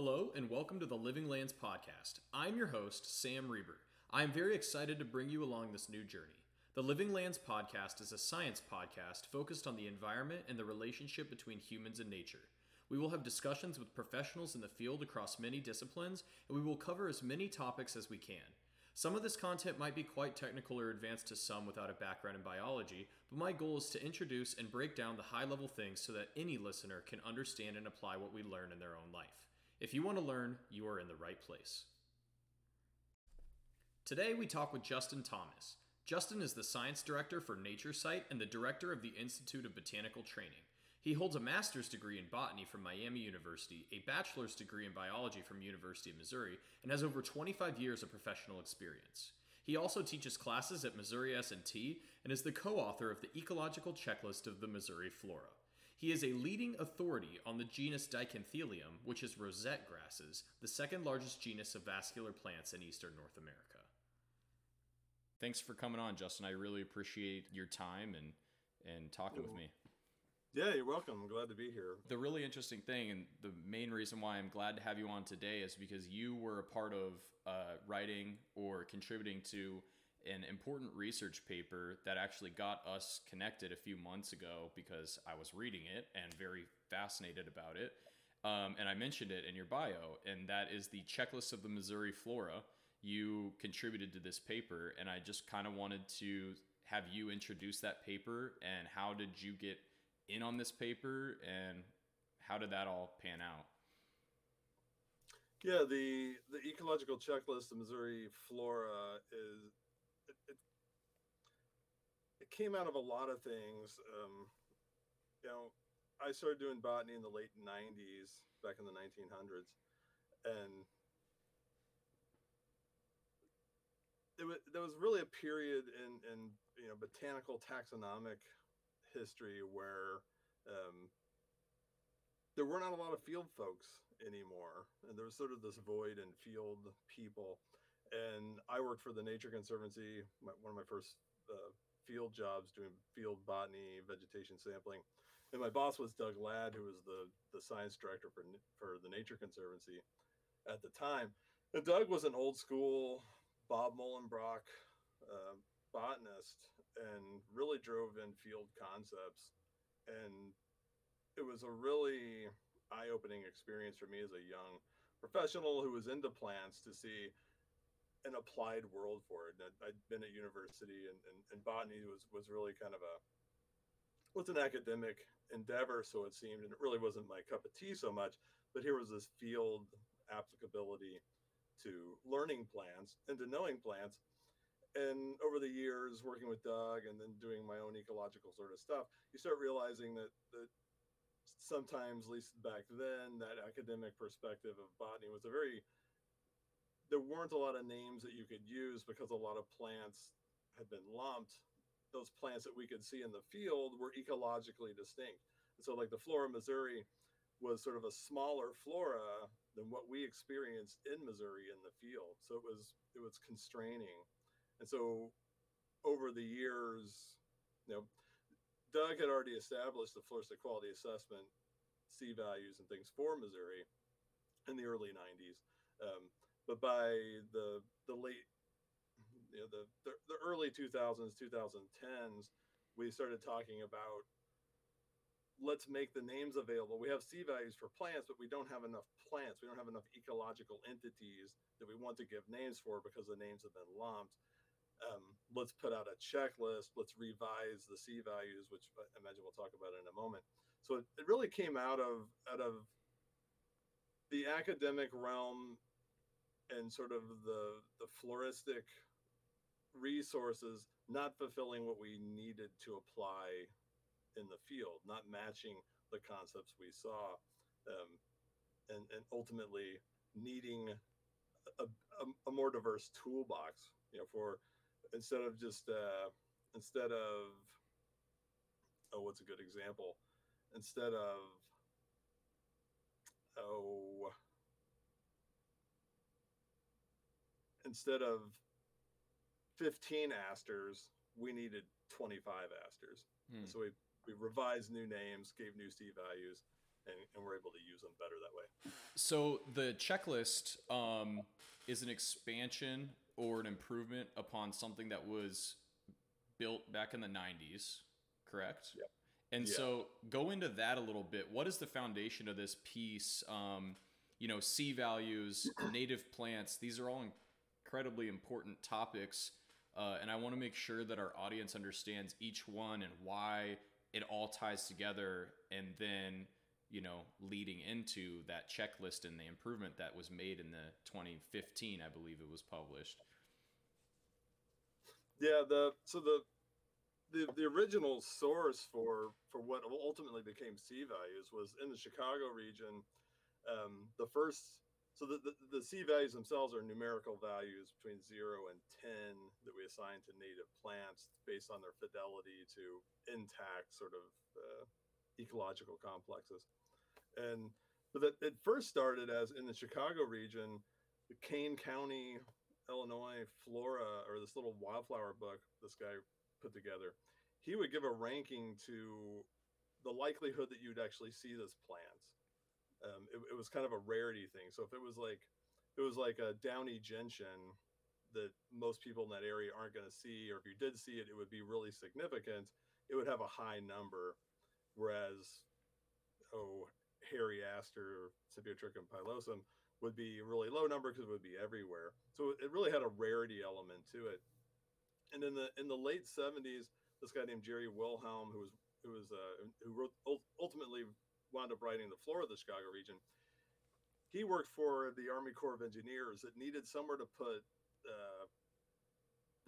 Hello, and welcome to the Living Lands Podcast. I'm your host, Sam Reber. I am very excited to bring you along this new journey. The Living Lands Podcast is a science podcast focused on the environment and the relationship between humans and nature. We will have discussions with professionals in the field across many disciplines, and we will cover as many topics as we can. Some of this content might be quite technical or advanced to some without a background in biology, but my goal is to introduce and break down the high level things so that any listener can understand and apply what we learn in their own life. If you want to learn, you are in the right place. Today we talk with Justin Thomas. Justin is the science director for NatureCITE and the director of the Institute of Botanical Training. He holds a master's degree in botany from Miami University, a bachelor's degree in biology from University of Missouri, and has over 25 years of professional experience. He also teaches classes at Missouri S&T and is the co-author of the Ecological Checklist of the Missouri Flora. He is a leading authority on the genus Dichanthelium, which is rosette grasses, the second largest genus of vascular plants in eastern North America. Thanks for coming on, Justin. I really appreciate your time and and talking with me. Yeah, you're welcome. I'm glad to be here. The really interesting thing, and the main reason why I'm glad to have you on today, is because you were a part of uh, writing or contributing to an important research paper that actually got us connected a few months ago because I was reading it and very fascinated about it. Um, and I mentioned it in your bio, and that is the checklist of the Missouri flora you contributed to this paper, and I just kind of wanted to have you introduce that paper and how did you get in on this paper and how did that all pan out? Yeah, the the ecological checklist of Missouri flora is it, it, it came out of a lot of things. Um, you know, I started doing botany in the late '90s, back in the 1900s, and it was, there was really a period in, in you know botanical taxonomic history where um, there were not a lot of field folks anymore, and there was sort of this void in field people. And I worked for the Nature Conservancy, my, one of my first uh, field jobs doing field botany, vegetation sampling. And my boss was Doug Ladd, who was the, the science director for, for the Nature Conservancy at the time. And Doug was an old school Bob Mohlenbrock uh, botanist and really drove in field concepts. And it was a really eye opening experience for me as a young professional who was into plants to see an applied world for it. And I'd been at university and, and, and botany was, was really kind of a, was an academic endeavor. So it seemed, and it really wasn't my cup of tea so much, but here was this field applicability to learning plants and to knowing plants. And over the years, working with Doug and then doing my own ecological sort of stuff, you start realizing that that sometimes, at least back then, that academic perspective of botany was a very there weren't a lot of names that you could use because a lot of plants had been lumped. Those plants that we could see in the field were ecologically distinct. And so, like the Flora of Missouri was sort of a smaller flora than what we experienced in Missouri in the field. So it was it was constraining, and so over the years, you know, Doug had already established the floristic quality assessment, C values and things for Missouri in the early '90s, um, but by the the late you know the, the the early 2000s 2010s we started talking about let's make the names available. We have C values for plants, but we don't have enough plants. We don't have enough ecological entities that we want to give names for because the names have been lumped. Um, let's put out a checklist. Let's revise the C values, which I imagine we'll talk about in a moment. So it, it really came out of out of the academic realm and sort of the the floristic resources not fulfilling what we needed to apply in the field, not matching the concepts we saw, um, and and ultimately needing a, a, a, more diverse toolbox. You know, for instead of just uh, instead of oh, what's a good example? Instead of oh, instead of 15 asters, we needed 25 asters. Hmm. So we we revised new names, gave new C values, and, and we're able to use them better that way. So the checklist um, is an expansion or an improvement upon something that was built back in the 90s, correct? Yep. And Yeah. so go into that a little bit. What is the foundation of this piece? Um, you know, C values, native plants, these are all incredibly important topics. Uh, and I want to make sure that our audience understands each one and why it all ties together. And then, you know, leading into that checklist and the improvement that was made in the 2015, I believe it was published. Yeah, the so the the the original source for for what ultimately became C values was in the Chicago region. Um, the first so the, the the C values themselves are numerical values between zero and ten that we assign to native plants based on their fidelity to intact sort of uh, ecological complexes, and but that it first started as in the Chicago region, the Kane County Illinois flora or this little wildflower book this guy put together, he would give a ranking to the likelihood that you'd actually see this plant. Um, it, it was kind of a rarity thing. So if it was like it was like a downy gentian that most people in that area aren't going to see, or if you did see it, it would be really significant. It would have a high number, whereas oh hairy aster, Symphyotrichum pilosum would be a really low number because it would be everywhere. So it really had a rarity element to it. And in the in the late seventies, this guy named Jerry Wilhelm, who was who was uh, who wrote ultimately wound up writing the floor of the Chicago region. He worked for the Army Corps of Engineers that needed somewhere to put uh,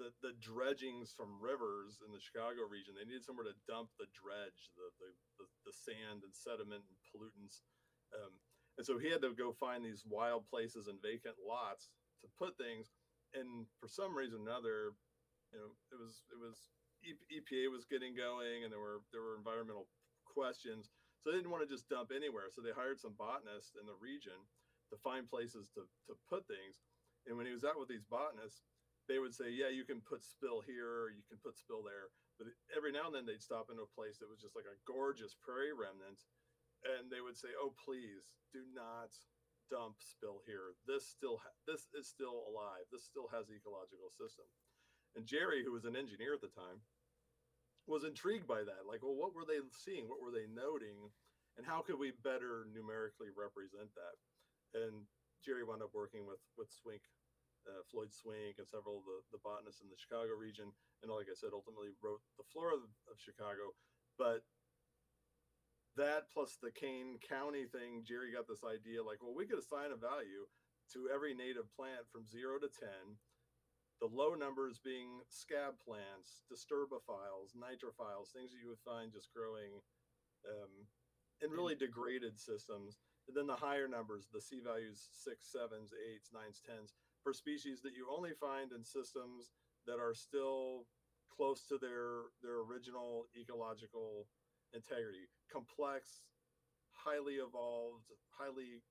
the the dredgings from rivers in the Chicago region. They needed somewhere to dump the dredge, the the, the, the sand and sediment and pollutants. Um, and so he had to go find these wild places and vacant lots to put things. And for some reason or another, you know, it was it was EPA was getting going, and there were there were environmental questions. So they didn't want to just dump anywhere. So they hired some botanists in the region to find places to to put things. And when he was out with these botanists, they would say, "Yeah, you can put spill here, you can put spill there." But every now and then they'd stop into a place that was just like a gorgeous prairie remnant, and they would say, "Oh, please do not dump spill here. This still ha- this is still alive. This still has ecological system." And Jerry, who was an engineer at the time, was intrigued by that. Like, well, what were they seeing? What were they noting? And how could we better numerically represent that? And Jerry wound up working with with Swink, uh, Floyd Swink, and several of the, the botanists in the Chicago region. And like I said, ultimately wrote the flora of, of Chicago. But that plus the Kane County thing, Jerry got this idea like, well, we could assign a value to every native plant from zero to 10. The low numbers being scab plants, disturbophiles, nitrophiles, things that you would find just growing um, in really degraded systems. And then the higher numbers, the C values six, sevens, eights, nines, tens, for species that you only find in systems that are still close to their their original ecological integrity complex highly evolved highly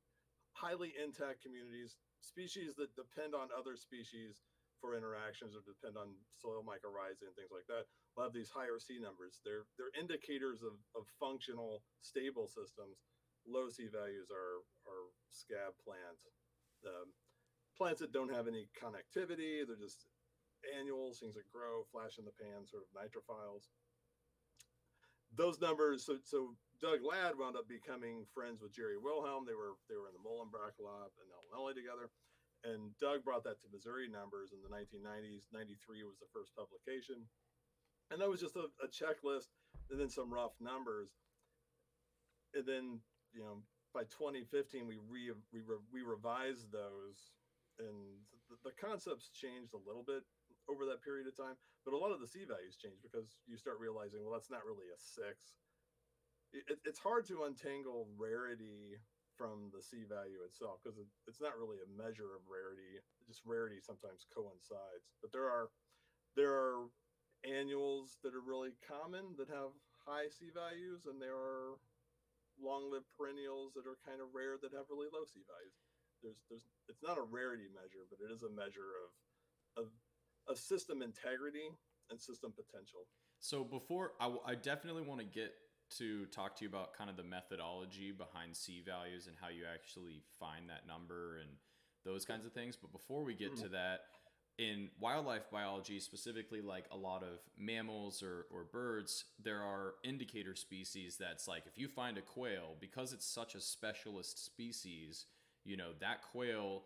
highly intact communities species that depend on other species for interactions or depend on soil mycorrhizae and things like that. Will have these higher c numbers they're they're indicators of, of functional stable systems. Low c values are are scab plants, plants that don't have any connectivity they're just annuals things that grow flash in the pan sort of nitrophiles. Those numbers so so Doug Ladd wound up becoming friends with Jerry Wilhelm. They were they were in the Mohlenbrock lab in Illinois together, and Doug brought that to Missouri numbers in the 1990s. 93 was the first publication, and that was just a, a checklist and then some rough numbers. And then you know by 2015 we re, we re, we revised those, and the, the concepts changed a little bit over that period of time, but a lot of the C values changed because you start realizing well that's not really a six it, it's hard to untangle rarity from the C value itself because it, it's not really a measure of rarity. Just rarity sometimes coincides, but there are there are annuals that are really common that have high C values, and there are long-lived perennials that are kind of rare that have really low C values. There's there's it's not a rarity measure, but it is a measure of of of system integrity and system potential. So before I, I definitely want to get to talk to you about kind of the methodology behind C values and how you actually find that number and those kinds of things. But before we get to Mm-hmm. that, in wildlife biology, specifically like a lot of mammals or, or birds, there are indicator species that's like if you find a quail, because it's such a specialist species, you know, that quail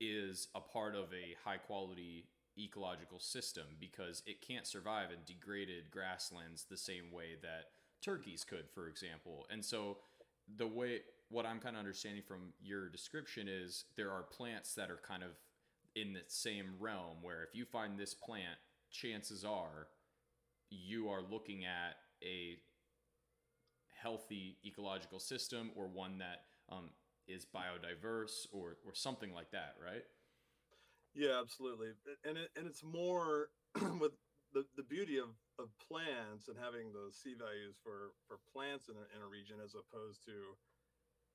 is a part of a high quality ecological system because it can't survive in degraded grasslands the same way that turkeys could, for example. And so the way what I'm kind of understanding from your description is there are plants that are kind of in the same realm where if you find this plant, chances are you are looking at a healthy ecological system or one that um, is biodiverse or or something like that, right? Yeah, absolutely. And it, and it's more with the, the beauty of, of plants and having those C values for, for plants in a, in a region as opposed to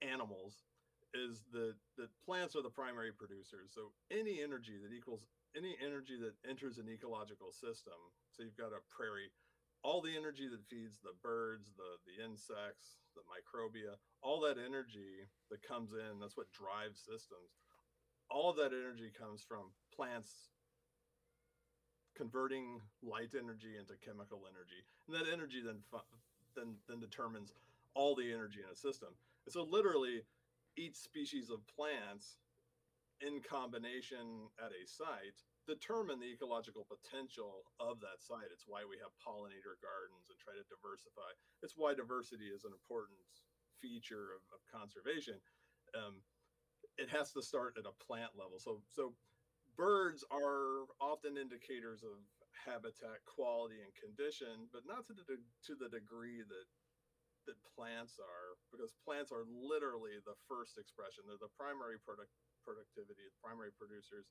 animals is that that plants are the primary producers. So any energy that equals any energy that enters an ecological system. So you've got a prairie, all the energy that feeds the birds, the the insects, the microbia, all that energy that comes in, that's what drives systems all that energy comes from plants converting light energy into chemical energy and that energy then then then determines all the energy in a system. And so literally each species of plants in combination at a site determine the ecological potential of that site. It's why we have pollinator gardens and try to diversify. It's why diversity is an important feature of, of conservation. Um, it has to start at a plant level. So so birds are often indicators of habitat quality and condition, but not to the de- to the degree that that plants are, because plants are literally the first expression. They're the primary product productivity, the primary producers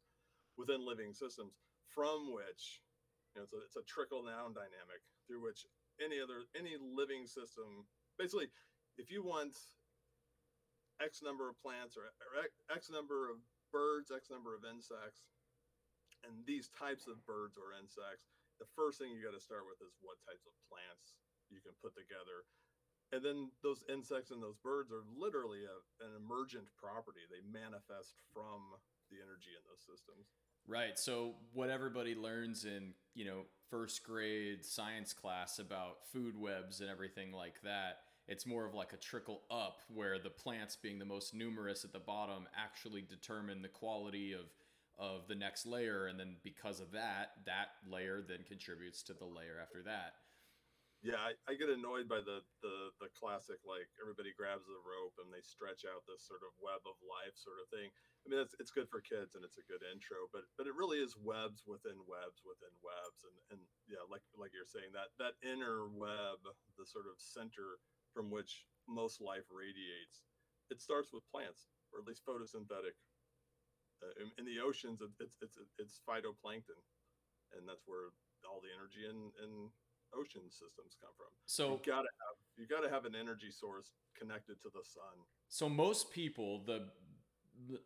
within living systems, from which you know it's a, it's a trickle down dynamic through which any other any living system basically if you want X number of plants or, or X number of birds, X number of insects, and these types of birds or insects, the first thing you got to start with is what types of plants you can put together. And then those insects and those birds are literally a, an emergent property. They manifest from the energy in those systems. Right. So what everybody learns in, you know, first grade science class about food webs and everything like that, it's more of like a trickle up where the plants being the most numerous at the bottom actually determine the quality of of the next layer and then because of that, that layer then contributes to the layer after that. Yeah, I, I get annoyed by the, the the classic like everybody grabs the rope and they stretch out this sort of web of life sort of thing. I mean, it's, it's good for kids and it's a good intro, but but it really is webs within webs within webs, and and yeah, like like you're saying that that inner web, the sort of center from which most life radiates, it starts with plants, or at least photosynthetic. Uh, in, in the oceans, it's it's it's phytoplankton, and that's where all the energy in in ocean systems come from. So you gotta have you gotta have an energy source connected to the sun. So most people, the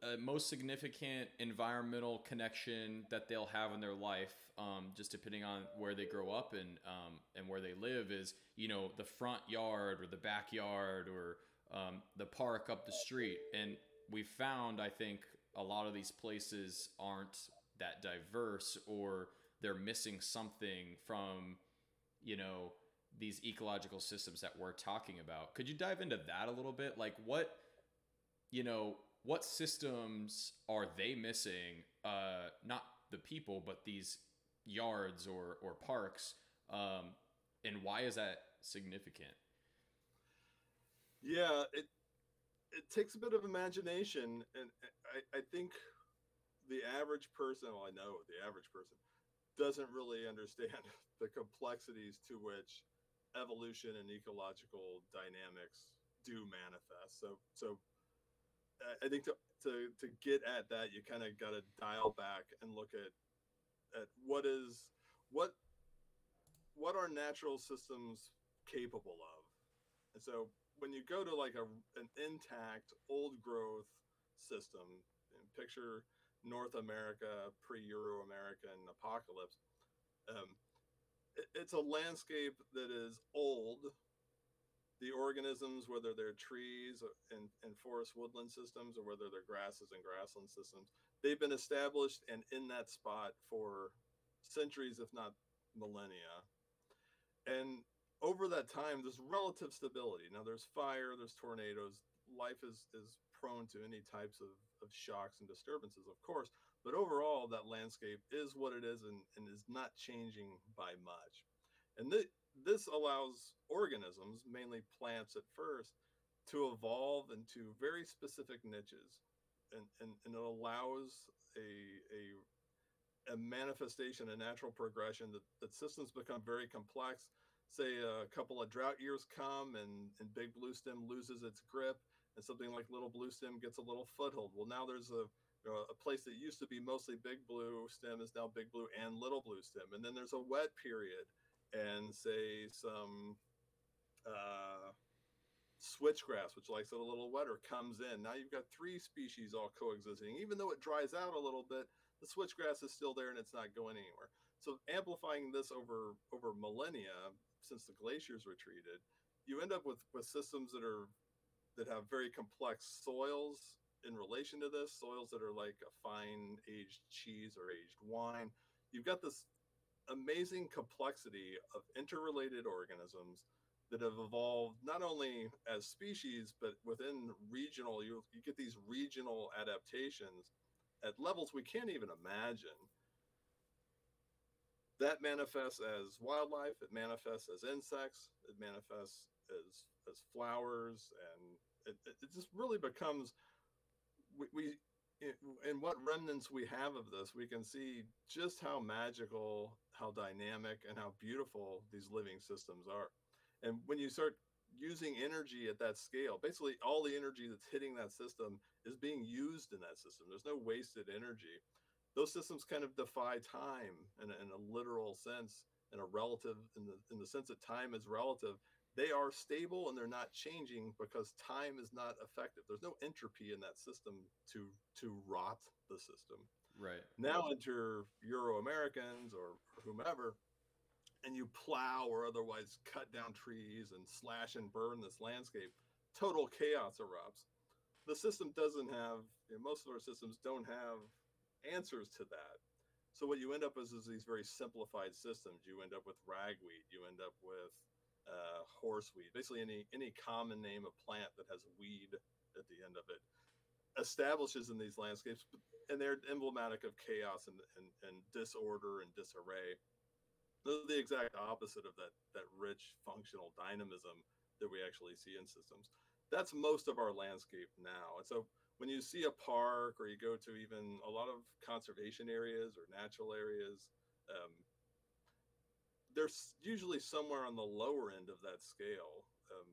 uh, most significant environmental connection that they'll have in their life, um, just depending on where they grow up and um, and where they live, is you know the front yard or the backyard or um, the park up the street. And we found, I think, a lot of these places aren't that diverse, or they're missing something from, you know, these ecological systems that we're talking about. Could you dive into that a little bit? Like what, you know, what systems are they missing? Uh, not the people, but these yards or or parks, um, and why is that significant? Yeah, it it takes a bit of imagination, and I, I think the average person, well, I know the average person doesn't really understand the complexities to which evolution and ecological dynamics do manifest. So, so uh, I think to to to get at that, you kind of got to dial back and look at at what is what what are natural systems capable of, and so when you go to like a an intact old growth system, and picture North America pre Euro American apocalypse. Um, it, it's a landscape that is old, the organisms, whether they're trees and, and forest woodland systems or whether they're grasses and grassland systems, they've been established and in that spot for centuries, if not millennia. And over that time, there's relative stability. Now, there's fire, there's tornadoes. Life is, is prone to any types of, of shocks and disturbances, of course. But overall, that landscape is what it is and, and is not changing by much. And th- this allows organisms, mainly plants at first, to evolve into very specific niches. And, and, and it allows a, a, a manifestation, a natural progression that, that systems become very complex say a couple of drought years come and, and big blue stem loses its grip and something like little blue stem gets a little foothold. Well now there's a a place that used to be mostly big blue stem is now big blue and little blue stem. And then there's a wet period and say some uh, switchgrass which likes it a little wetter comes in. Now you've got three species all coexisting. Even though it dries out a little bit the switchgrass is still there and it's not going anywhere. So amplifying this over over millennia since the glaciers retreated, you end up with with systems that are that have very complex soils in relation to this soils that are like a fine aged cheese or aged wine. You've got this amazing complexity of interrelated organisms that have evolved not only as species but within regional you, you get these regional adaptations at levels we can't even imagine. That manifests as wildlife it manifests as insects it manifests as as flowers and it, it just really becomes we, we in what remnants we have of this we can see just how magical how dynamic and how beautiful these living systems are. And when you start using energy at that scale basically all the energy that's hitting that system is being used in that system. There's no wasted energy. Those systems kind of defy time in a, in a literal sense in a relative in the in the sense that time is relative they are stable and they're not changing because time is not effective there's no entropy in that system to to rot the system right now enter euro americans or, whomever and you plow or otherwise cut down trees and slash and burn this landscape total chaos erupts the system doesn't have you know, most of our systems don't have answers to that. So what you end up with is these very simplified systems. You end up with ragweed. You end up with uh, horseweed. Basically, any any common name of plant that has weed at the end of it establishes in these landscapes, and they're emblematic of chaos and, and, and disorder and disarray. They're the exact opposite of that that rich functional dynamism that we actually see in systems. That's most of our landscape now, and so when you see a park or you go to even a lot of conservation areas or natural areas, um, they're usually somewhere on the lower end of that scale. Um,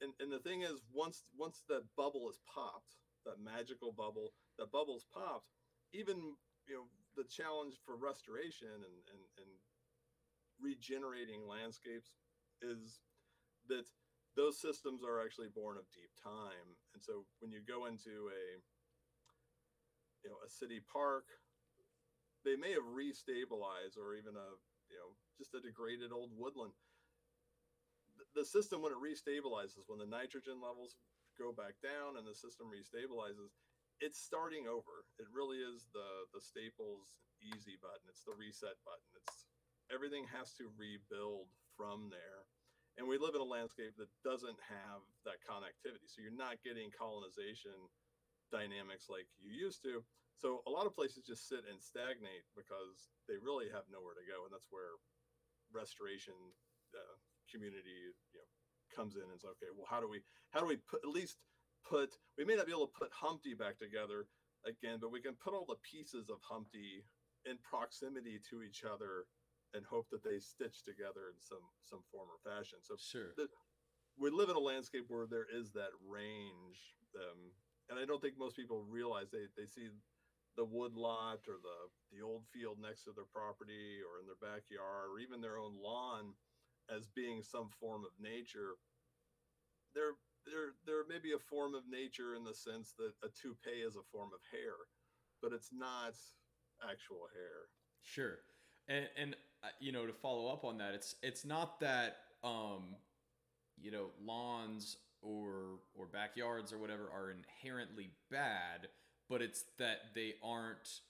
and, and the thing is, once once that bubble is popped, that magical bubble, that bubble's popped, even you know the challenge for restoration and, and, and regenerating landscapes is that those systems are actually born of deep time. And so when you go into a you know a city park, they may have restabilized or even a you know just a degraded old woodland. The system when it restabilizes, when the nitrogen levels go back down and the system restabilizes, it's starting over. It really is the the Staples easy button. It's the reset button. It's everything has to rebuild from there and we live in a landscape that doesn't have that connectivity so you're not getting colonization dynamics like you used to so a lot of places just sit and stagnate because they really have nowhere to go and that's where restoration uh, community you know comes in and says okay well how do we how do we put at least put we may not be able to put humpty back together again but we can put all the pieces of humpty in proximity to each other and hope that they stitch together in some some form or fashion. So sure, the, we live in a landscape where there is that range, um, and I don't think most people realize they they see the wood lot or the the old field next to their property or in their backyard or even their own lawn as being some form of nature. There there there may be a form of nature in the sense that a toupee is a form of hair, but it's not actual hair. Sure. And and uh you know to follow up on that, it's it's not that um you know lawns or or backyards or whatever are inherently bad, but it's that they aren't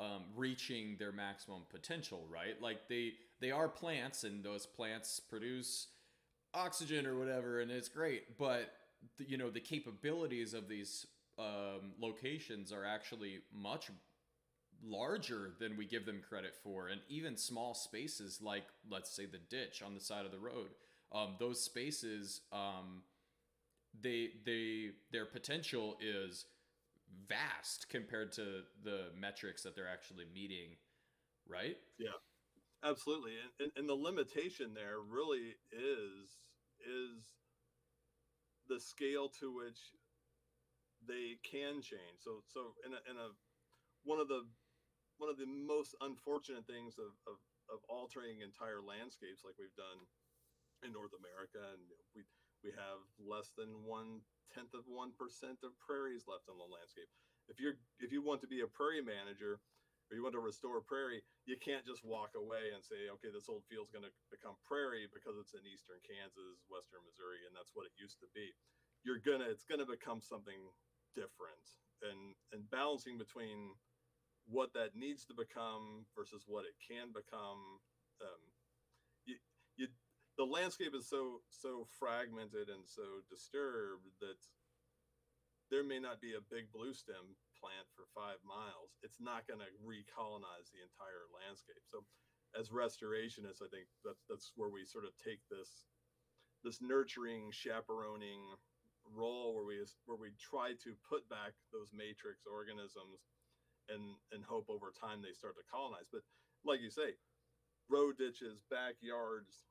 um, reaching their maximum potential, right? Like they they are plants, and those plants produce oxygen or whatever, and it's great. But the, you know the capabilities of these um, locations are actually much larger than we give them credit for, and even small spaces like let's say the ditch on the side of the road, um, those spaces. Um, they they their potential is vast compared to the metrics that they're actually meeting, right? Yeah, absolutely. And, and, and the limitation there really is is the scale to which they can change. So so in a, in a one of the one of the most unfortunate things of, of, of altering entire landscapes like we've done in North America and we we have less than one tenth of one percent of prairies left on the landscape. If you're if you want to be a prairie manager or you want to restore prairie, you can't just walk away and say, okay, this old field's going to become prairie because it's in eastern Kansas, western Missouri, and that's what it used to be. You're gonna it's gonna become something different, and and balancing between what that needs to become versus what it can become. Um, the landscape is so so fragmented and so disturbed that there may not be a big blue stem plant for five miles. It's not going to recolonize the entire landscape. So, as restorationists, I think that's that's where we sort of take this this nurturing, chaperoning role where we where we try to put back those matrix organisms and and hope over time they start to colonize. But like you say, road ditches, backyards,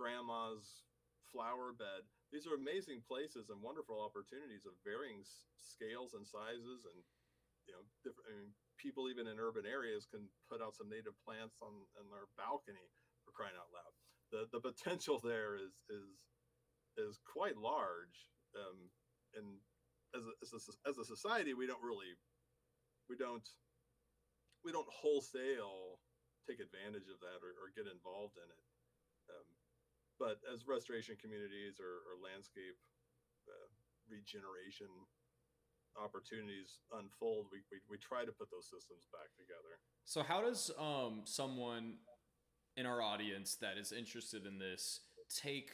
grandma's flower bed. These are amazing places and wonderful opportunities of varying scales and sizes, and you know, different. I mean, people even in urban areas can put out some native plants on, their balcony for crying out loud. The the potential there is is is quite large, um, and as a, as a, as a society, we don't really we don't we don't wholesale take advantage of that or, or get involved in it. Um, but as restoration communities or, or landscape uh, regeneration opportunities unfold, we, we, we try to put those systems back together. So, how does um, someone in our audience that is interested in this take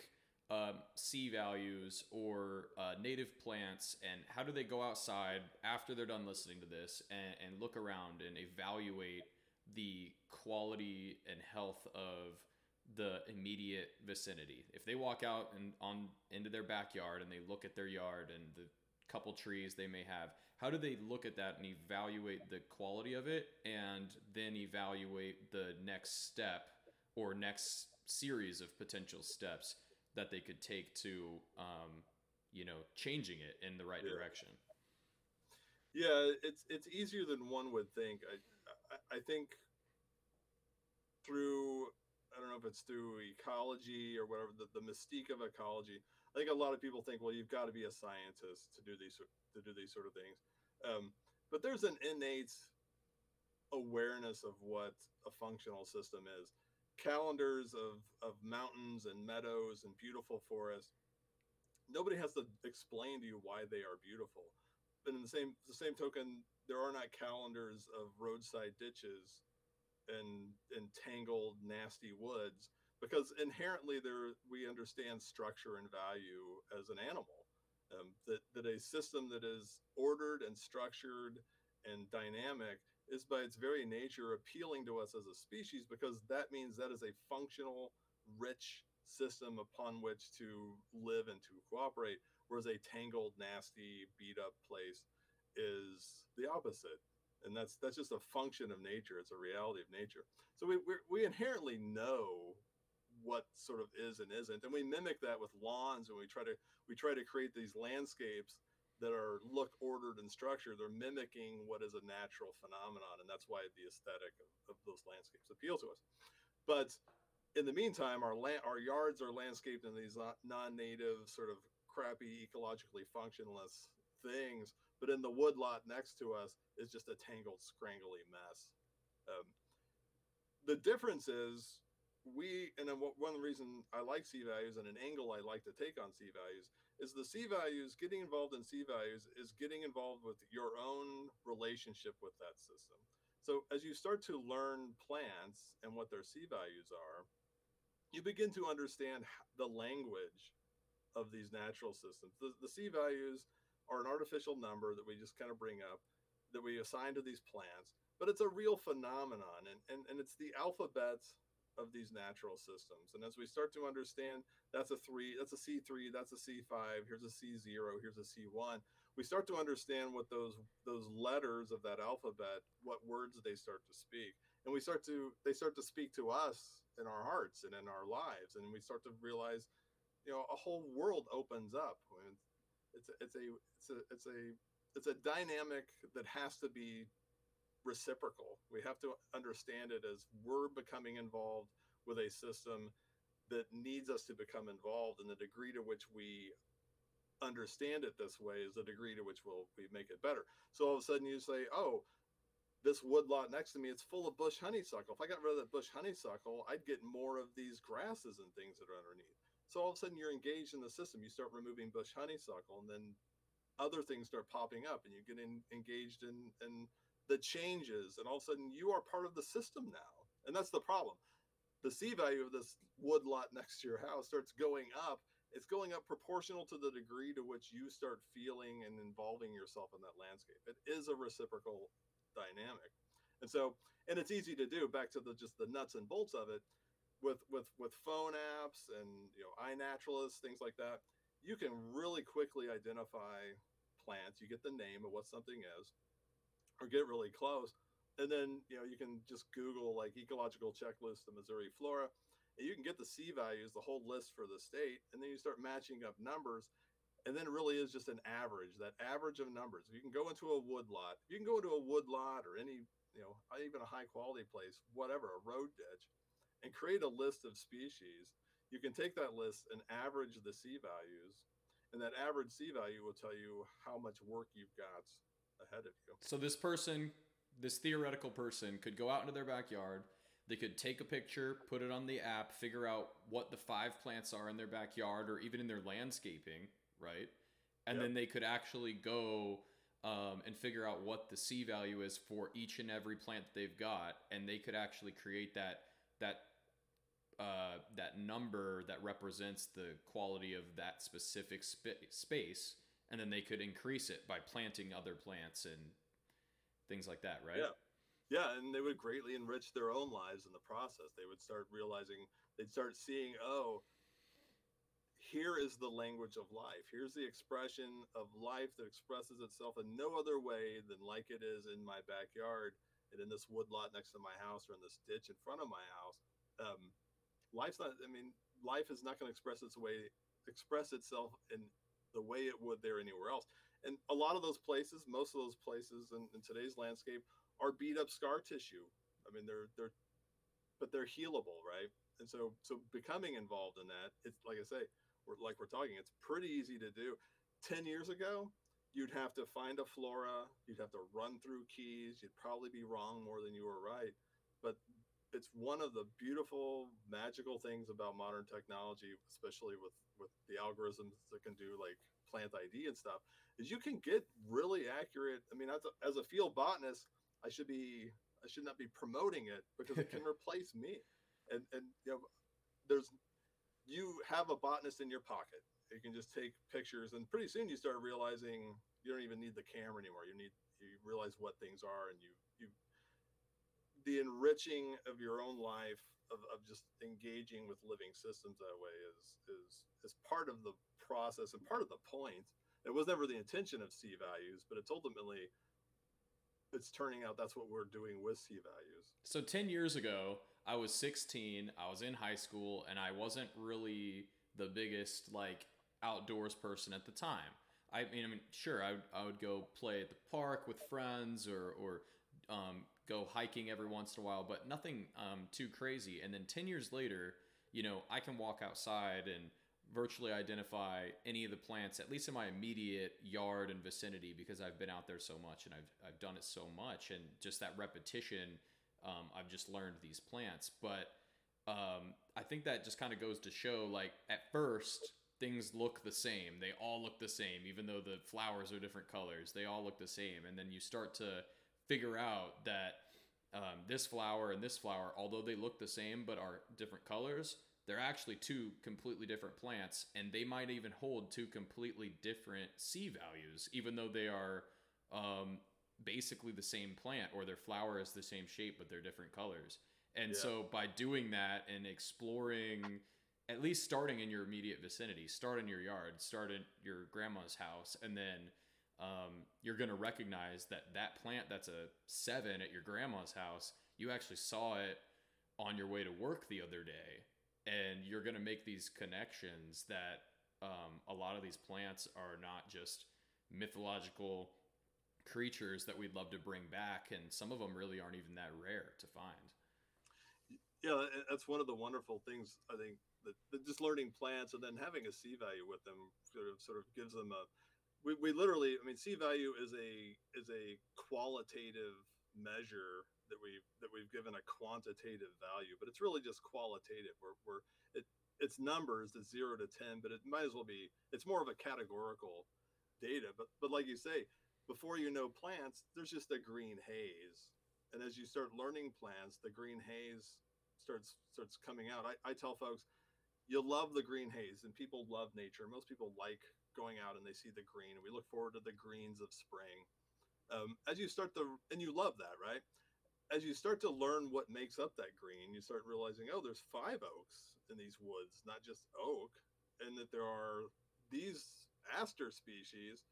um, C values or uh, native plants and how do they go outside after they're done listening to this and, and look around and evaluate the quality and health of the immediate vicinity. If they walk out and on into their backyard and they look at their yard and the couple trees they may have, how do they look at that and evaluate the quality of it and then evaluate the next step or next series of potential steps that they could take to um, you know changing it in the right Yeah. direction Yeah, it's it's easier than one would think. I I, I think through I don't know if it's through ecology or whatever the, the mystique of ecology. I think a lot of people think, well, you've got to be a scientist to do these to do these sort of things. Um, but there's an innate awareness of what a functional system is. Calendars of of mountains and meadows and beautiful forests. Nobody has to explain to you why they are beautiful. But in the same the same token, there are not calendars of roadside ditches and and tangled nasty woods because inherently there we understand structure and value as an animal. Um, that that a system that is ordered and structured and dynamic is by its very nature appealing to us as a species because that means that is a functional rich system upon which to live and to cooperate whereas a tangled nasty beat up place is the opposite and that's that's just a function of nature it's a reality of nature. So we we inherently know what sort of is and isn't and we mimic that with lawns and we try to we try to create these landscapes that are look ordered and structured. They're mimicking what is a natural phenomenon and that's why the aesthetic of, of those landscapes appeal to us. But in the meantime our land our yards are landscaped in these uh, non-native sort of crappy ecologically functionless things but in the wood lot next to us is just a tangled, scrangly mess. Um, the difference is we and then one reason I like C values and an angle I like to take on C values is the C values getting involved in C values is getting involved with your own relationship with that system. So as you start to learn plants and what their C values are, you begin to understand the language of these natural systems. The, the C values are an artificial number that we just kind of bring up that we assign to these plants, but it's a real phenomenon and, and, and it's the alphabets of these natural systems. And as we start to understand that's a three, that's a C3, that's a C5, here's a C0, here's a C1, we start to understand what those those letters of that alphabet, what words they start to speak. And we start to they start to speak to us in our hearts and in our lives. And we start to realize, you know, a whole world opens up. It's a, it's a it's a it's a it's a dynamic that has to be reciprocal. We have to understand it as we're becoming involved with a system that needs us to become involved, and the degree to which we understand it this way is the degree to which we'll we make it better. So all of a sudden you say, "Oh, this woodlot next to me, it's full of bush honeysuckle. If I got rid of that bush honeysuckle, I'd get more of these grasses and things that are underneath." So all of a sudden you're engaged in the system. You start removing bush honeysuckle, and then other things start popping up, and you get in, engaged in in the changes, and all of a sudden you are part of the system now. And that's the problem. The C value of this wood lot next to your house starts going up. It's going up proportional to the degree to which you start feeling and involving yourself in that landscape. It is a reciprocal dynamic. And so, and it's easy to do back to the just the nuts and bolts of it with with with phone apps and you know iNaturalist things like that you can really quickly identify plants you get the name of what something is or get really close. And then, you know, you can just Google like ecological checklist of Missouri flora, and you can get the C values, the whole list for the state, and then you start matching up numbers. And then it really is just an average, that average of numbers. You can go into a wood lot, you can go into a wood lot or any, you know, even a high quality place, whatever, a road ditch, and create a list of species. You can take that list and average the C values, and that average C value will tell you how much work you've got ahead of you. So this person, this theoretical person, could go out into their backyard. They could take a picture, put it on the app, figure out what the five plants are in their backyard or even in their landscaping, right? And yep. then they could actually go um, and figure out what the C value is for each and every plant that they've got, and they could actually create that that uh, that number that represents the quality of that specific sp- space and then they could increase it by planting other plants and things like that, right? Yeah. Yeah, and they would greatly enrich their own lives in the process. They would start realizing, they'd start seeing, oh, here is the language of life. Here's the expression of life that expresses itself in no other way than like it is in my backyard and in this woodlot next to my house or in this ditch in front of my house. Um, life's not, I mean, life is not going to express its way, express itself in the way it would there anywhere else. And a lot of those places, most of those places in, in today's landscape are beat up scar tissue. I mean, they're they're, but they're healable, right? And so so becoming involved in that, it's like I say, we're like we're talking, it's pretty easy to do. Ten years ago, you'd have to find a flora, you'd have to run through keys, you'd probably be wrong more than you were right. But it's one of the beautiful magical things about modern technology especially with with the algorithms that can do like plant id and stuff is you can get really accurate i mean as a, as a field botanist i should be i should not be promoting it because it can replace me and and you know there's you have a botanist in your pocket you can just take pictures and pretty soon you start realizing you don't even need the camera anymore you need you realize what things are and you you the enriching of your own life of, of just engaging with living systems that way is is is part of the process and part of the point. It was never the intention of C values, but it's ultimately it's turning out that's what we're doing with C values. So 10 years ago, I was 16, I was in high school, and I wasn't really the biggest like outdoors person at the time. I mean, I mean, sure, I would, I would go play at the park with friends or or um, go hiking every once in a while, but nothing um, too crazy. And then 10 years later, you know, I can walk outside and virtually identify any of the plants, at least in my immediate yard and vicinity, because I've been out there so much and I've, I've done it so much. And just that repetition, um, I've just learned these plants. But um, I think that just kind of goes to show like at first things look the same. They all look the same, even though the flowers are different colors. They all look the same, and then you start to figure out that um, this flower and this flower, although they look the same but are different colors, they're actually two completely different plants, and they might even hold two completely different C values, even though they are um, basically the same plant or their flower is the same shape but they're different colors. And Yeah. so by doing that and exploring, at least starting in your immediate vicinity, start in your yard, start in your grandma's house, and then um, you're going to recognize that that plant that's a seven at your grandma's house, you actually saw it on your way to work the other day. And you're going to make these connections that um, a lot of these plants are not just mythological creatures that we'd love to bring back. And some of them really aren't even that rare to find. Yeah that's one of the wonderful things i think that, that just learning plants and then having a c value with them sort of sort of gives them a we, we literally i mean c value is a is a qualitative measure that we that we've given a quantitative value but it's really just qualitative. We're, we're it it's numbers it's zero to ten but it might as well be it's more of a categorical data but but like you say before you know plants there's just a green haze. And as you start learning plants the green haze starts starts coming out. I, I tell folks, you'll love the green haze, and people love nature. Most people like going out and they see the green, we look forward to the greens of spring. Um, as you start to, and you love that, right? As you start to learn what makes up that green, you start realizing, oh, there's five oaks in these woods, not just oak, and that there are these aster species.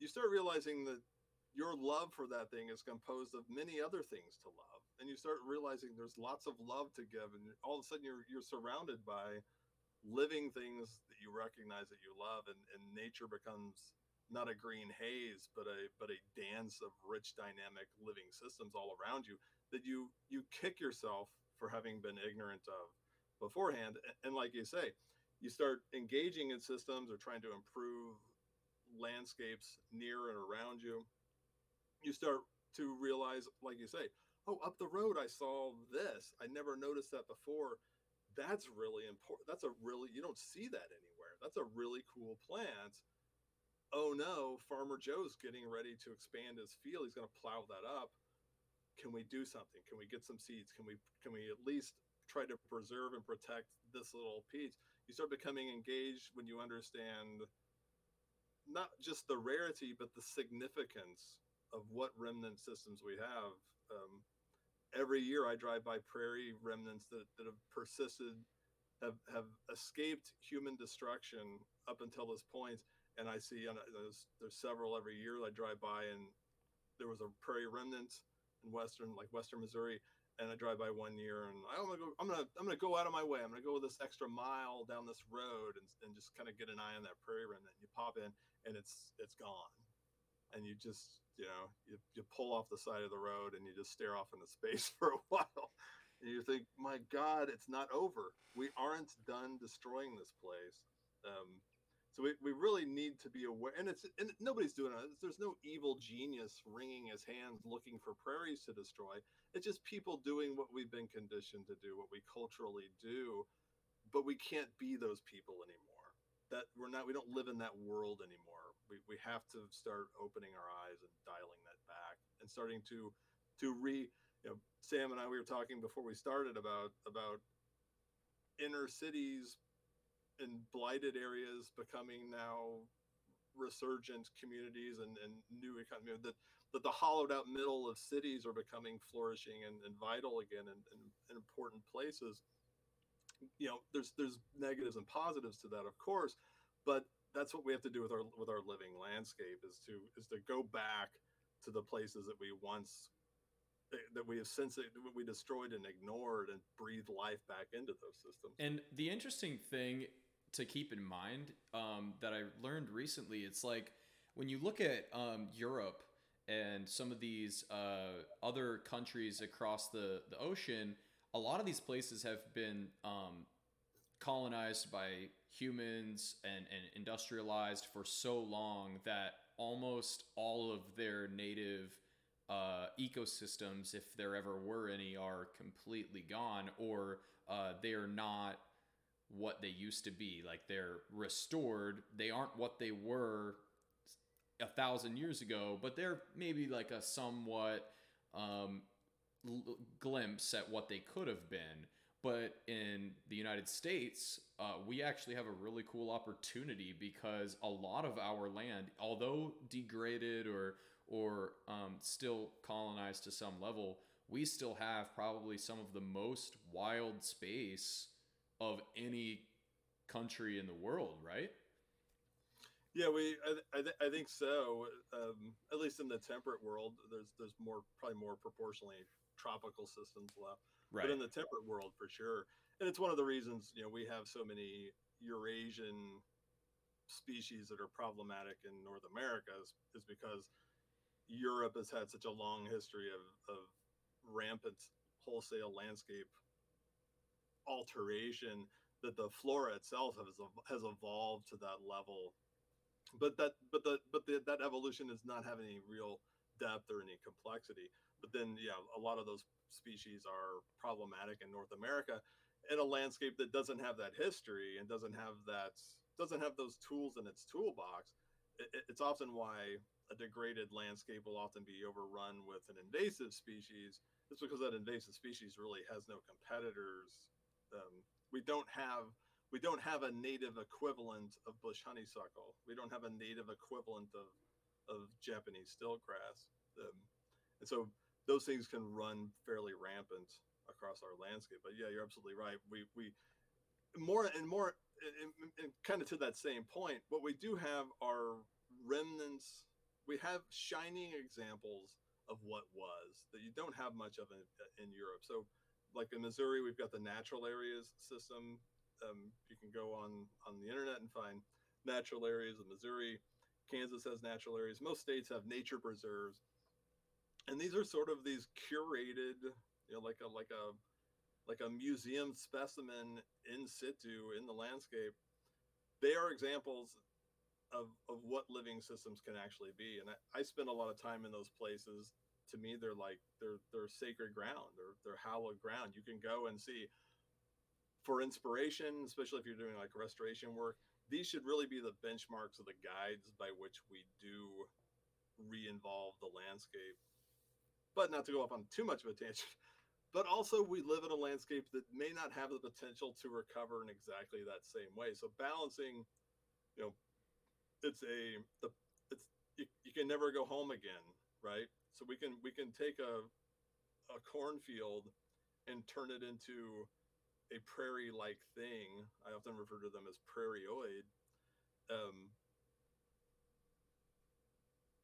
You start realizing that your love for that thing is composed of many other things to love and you start realizing there's lots of love to give and all of a sudden you're you're surrounded by living things that you recognize that you love and, and nature becomes not a green haze but a but a dance of rich dynamic living systems all around you that you you kick yourself for having been ignorant of beforehand. And, like you say you start engaging in systems or trying to improve landscapes near and around you you start to realize like you say oh up the road i saw this. I never noticed that before. That's really important that's a really you don't see that anywhere. That's a really cool plant. Oh no farmer joe's getting ready to expand his field. He's going to plow that up. Can we do something? Can we get some seeds? Can we can we at least try to preserve and protect this little piece? You start becoming engaged when you understand not just the rarity but the significance of what remnant systems we have um, every year I drive by prairie remnants that, that have persisted, have, have escaped human destruction up until this point. And I see, and there's, there's several every year I drive by and there was a prairie remnant in Western, like Western Missouri. And I drive by one year and I, I'm gonna go, I'm gonna, I'm gonna go out of my way. I'm gonna go this extra mile down this road and, and just kind of get an eye on that prairie remnant. You pop in and it's, it's gone. And you just, you know, you, you pull off the side of the road and you just stare off into space for a while. And you think, my God, it's not over. We aren't done destroying this place. Um, so we, we really need to be aware, and it's and nobody's doing it. There's no evil genius wringing his hands looking for prairies to destroy. It's just people doing what we've been conditioned to do, what we culturally do, but we can't be those people anymore. That we're not. We don't live in that world anymore we, we have to start opening our eyes and dialing that back and starting to to re you know sam and i we were talking before we started about about inner cities and blighted areas becoming now resurgent communities and, and new economy that that the hollowed out middle of cities are becoming flourishing and, and vital again and, and, and important places. You know there's there's negatives and positives to that of course but that's what we have to do with our with our living landscape is to is to go back to the places that we once eh, that we have since that we destroyed and ignored and breathe life back into those systems. And the interesting thing to keep in mind um, that I learned recently, it's like when you look at um, Europe and some of these uh, other countries across the, the ocean, a lot of these places have been um, colonized by humans and, and industrialized for so long that almost all of their native uh, ecosystems, if there ever were any, are completely gone or uh, they are not what they used to be. Like they're restored. They aren't what they were a thousand years ago, but they're maybe like a somewhat um, l- glimpse at what they could have been. But in the United States, uh, we actually have a really cool opportunity because a lot of our land, although degraded or or um, still colonized to some level, we still have probably some of the most wild space of any country in the world, right? Yeah, we I, I, th- I think so. Um, at least in the temperate world, there's there's more probably more proportionally tropical systems left. Right. But in the temperate world, for sure, and it's one of the reasons you know we have so many Eurasian species that are problematic in North America is, is because Europe has had such a long history of, of rampant wholesale landscape alteration that the flora itself has has evolved to that level. But that but the but the, that evolution does not have any real depth or any complexity. But then yeah a lot of those species are problematic in north america in a landscape that doesn't have that history and doesn't have that doesn't have those tools in its toolbox it, it's often why a degraded landscape will often be overrun with an invasive species it's because that invasive species really has no competitors um, we don't have we don't have a native equivalent of bush honeysuckle. We don't have a native equivalent of of Japanese stiltgrass, um, and so those things can run fairly rampant across our landscape. But yeah, you're absolutely right. We we more and more, and, and kind of to that same point, what we do have are remnants. We have shining examples of what was that you don't have much of in, in Europe. So, like in Missouri, we've got the natural areas system um, you can go on on the internet and find natural areas of Missouri. Kansas has natural areas. Most states have nature preserves, and these are sort of these curated, you know, like a like a like a museum specimen in situ in the landscape. They are examples of, of what living systems can actually be. And I, I spend a lot of time in those places. To me, they're like they're they're sacred ground. They're they're hallowed ground. You can go and see for inspiration, especially if you're doing like restoration work, these should really be the benchmarks of the guides by which we do re-involve the landscape. But not to go off on too much of a tangent, but also we live in a landscape that may not have the potential to recover in exactly that same way. So balancing, you know, it's a the it's you, you can never go home again, right? So we can we can take a a cornfield and turn it into a prairie like thing. I often refer to them as prairieoid. Um,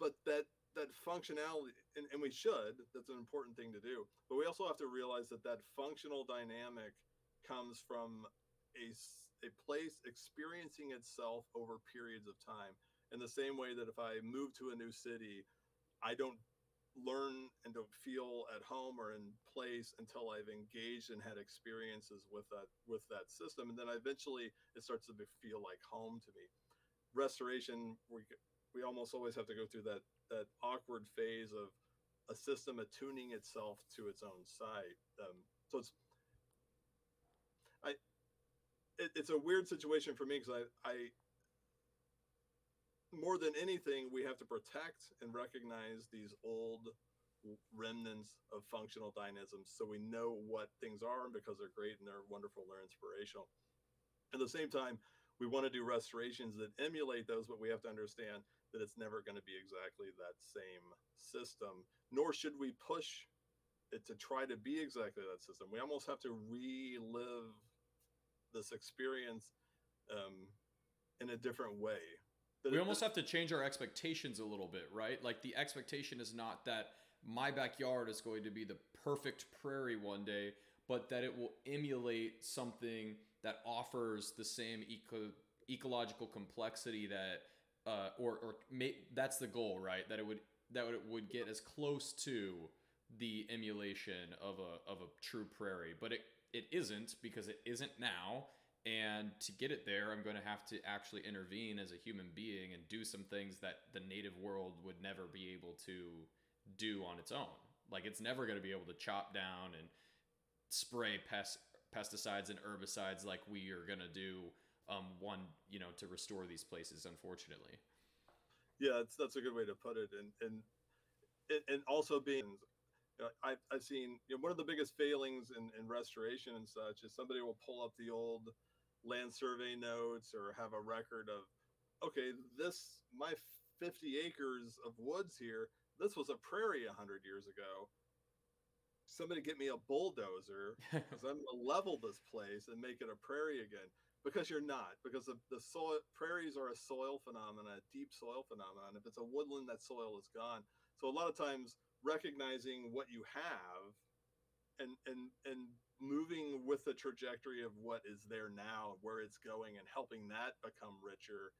but that that functionality, and, and we should, that's an important thing to do. But we also have to realize that that functional dynamic comes from a, a place experiencing itself over periods of time. In the same way that if I move to a new city, I don't learn and don't feel at home or in place until I've engaged and had experiences with that with that system, and then eventually it starts to feel like home to me. Restoration, we we almost always have to go through that that awkward phase of a system attuning itself to its own site. Um, so it's I it, it's a weird situation for me because I I more than anything, we have to protect and recognize these old remnants of functional dynamisms so we know what things are and because they're great and they're wonderful they're inspirational at the same time we want to do restorations that emulate those but we have to understand that it's never going to be exactly that same system nor should we push it to try to be exactly that system we almost have to relive this experience um, in a different way we almost have to change our expectations a little bit, right? Like the expectation is not that my backyard is going to be the perfect prairie one day, but that it will emulate something that offers the same eco ecological complexity that uh, or or may, that's the goal, right? That it would that it would get as close to the emulation of a of a true prairie, but it it isn't because it isn't now and to get it there, I'm going to have to actually intervene as a human being and do some things that the native world would never be able to do on its own. Like it's never going to be able to chop down and spray pest pesticides and herbicides like we are going to do um, one you know to restore these places unfortunately. Yeah that's that's a good way to put it. And and and also being you know, I've, I've seen you know, one of the biggest failings in, in restoration and such is somebody will pull up the old land survey notes or have a record of okay this my 50 acres of woods here this was a prairie 100 years ago. Somebody get me a bulldozer because i'm going to level this place and make it a prairie again because you're not because the, the soil prairies are a soil phenomenon a deep soil phenomenon if it's a woodland that soil is gone. So a lot of times recognizing what you have and and and moving with the trajectory of what is there now where it's going and helping that become richer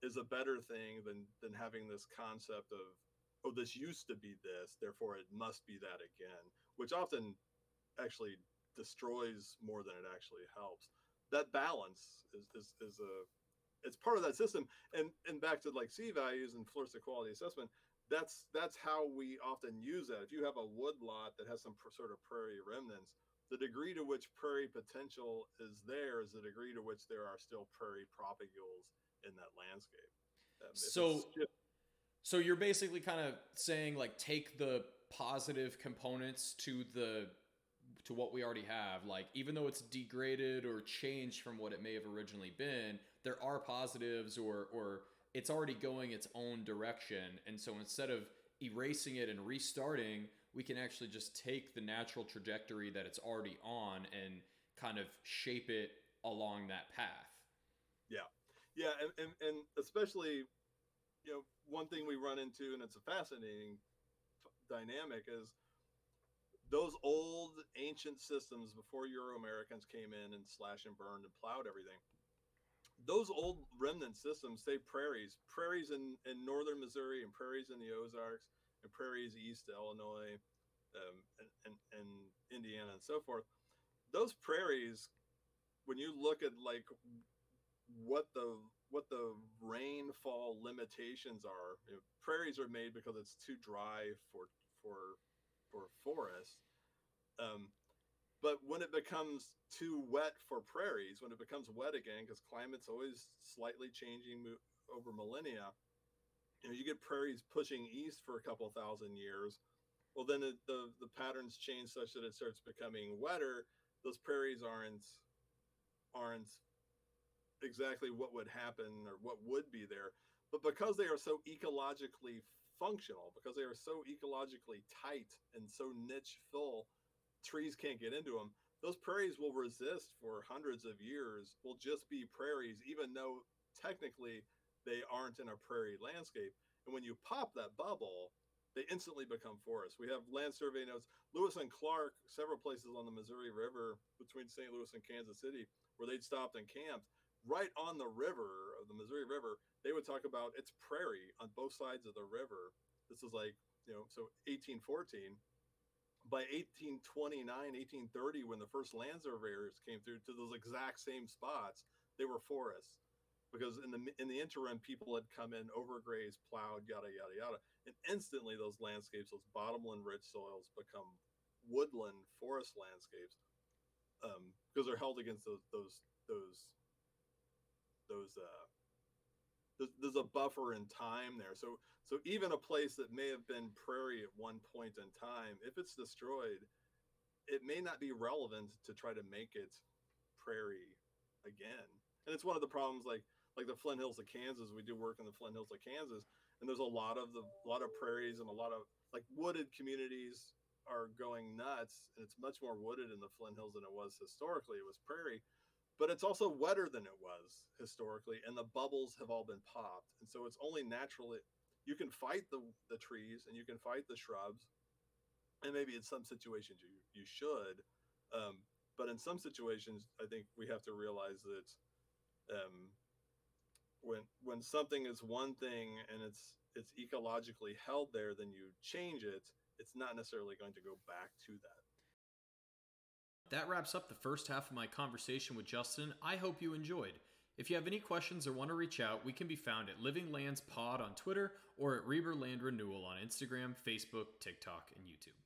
is a better thing than than having this concept of oh this used to be this therefore it must be that again which often actually destroys more than it actually helps that balance is is, is a it's part of that system and and back to like c values and floristic quality assessment that's that's how we often use that. If you have a wood lot that has some pr- sort of prairie remnants, the degree to which prairie potential is there is the degree to which there are still prairie propagules in that landscape. Um, so, just... so you're basically kind of saying like take the positive components to the to what we already have. Like even though it's degraded or changed from what it may have originally been, there are positives or or it's already going its own direction. And so instead of erasing it and restarting, we can actually just take the natural trajectory that it's already on and kind of shape it along that path. Yeah. Yeah. And, and, and especially, you know, one thing we run into, and it's a fascinating dynamic, is those old ancient systems before Euro Americans came in and slashed and burned and plowed everything those old remnant systems say prairies, prairies in, in northern Missouri and prairies in the Ozarks and prairies east of Illinois um, and, and, and Indiana and so forth. Those prairies, when you look at like what the what the rainfall limitations are, you know, prairies are made because it's too dry for for for forests. Um, but when it becomes too wet for prairies, when it becomes wet again, because climate's always slightly changing over millennia, you know, you get prairies pushing east for a couple thousand years. Well, then the the patterns change such that it starts becoming wetter. Those prairies aren't aren't exactly what would happen or what would be there. But because they are so ecologically functional, because they are so ecologically tight and so niche full, trees can't get into them, those prairies will resist for hundreds of years, will just be prairies, even though technically they aren't in a prairie landscape. And when you pop that bubble, they instantly become forests. We have land survey notes. Lewis and Clark, several places on the Missouri River between St. Louis and Kansas City, where they'd stopped and camped right on the river of the Missouri River. They would talk about it's prairie on both sides of the river. This is like, you know, so 1814 by 1829, 1830, when the first land surveyors came through to those exact same spots, they were forests because in the in the interim, people had come in, overgrazed, plowed, yada yada yada, and instantly those landscapes, those bottomland rich soils, become woodland forest landscapes um, because they're held against those those those those uh, there's, a buffer in time there. So so even a place that may have been prairie at one point in time, if it's destroyed, it may not be relevant to try to make it prairie again. And it's one of the problems like like the Flint Hills of Kansas. We do work in the Flint Hills of Kansas, and there's a lot of the a lot of prairies and a lot of like wooded communities are going nuts, and it's much more wooded in the Flint Hills than it was historically. It was prairie, but it's also wetter than it was historically, and the bubbles have all been popped, and so it's only naturally you can fight the the trees and you can fight the shrubs, and maybe in some situations you you should, um, but in some situations I think we have to realize that um, when when something is one thing and it's it's ecologically held there, then you change it, it's not necessarily going to go back to that. That wraps up the first half of my conversation with Justin. I hope you enjoyed. If you have any questions or want to reach out, we can be found at Living Lands Pod on Twitter or at Reber Land Renewal on Instagram, Facebook, TikTok, and YouTube.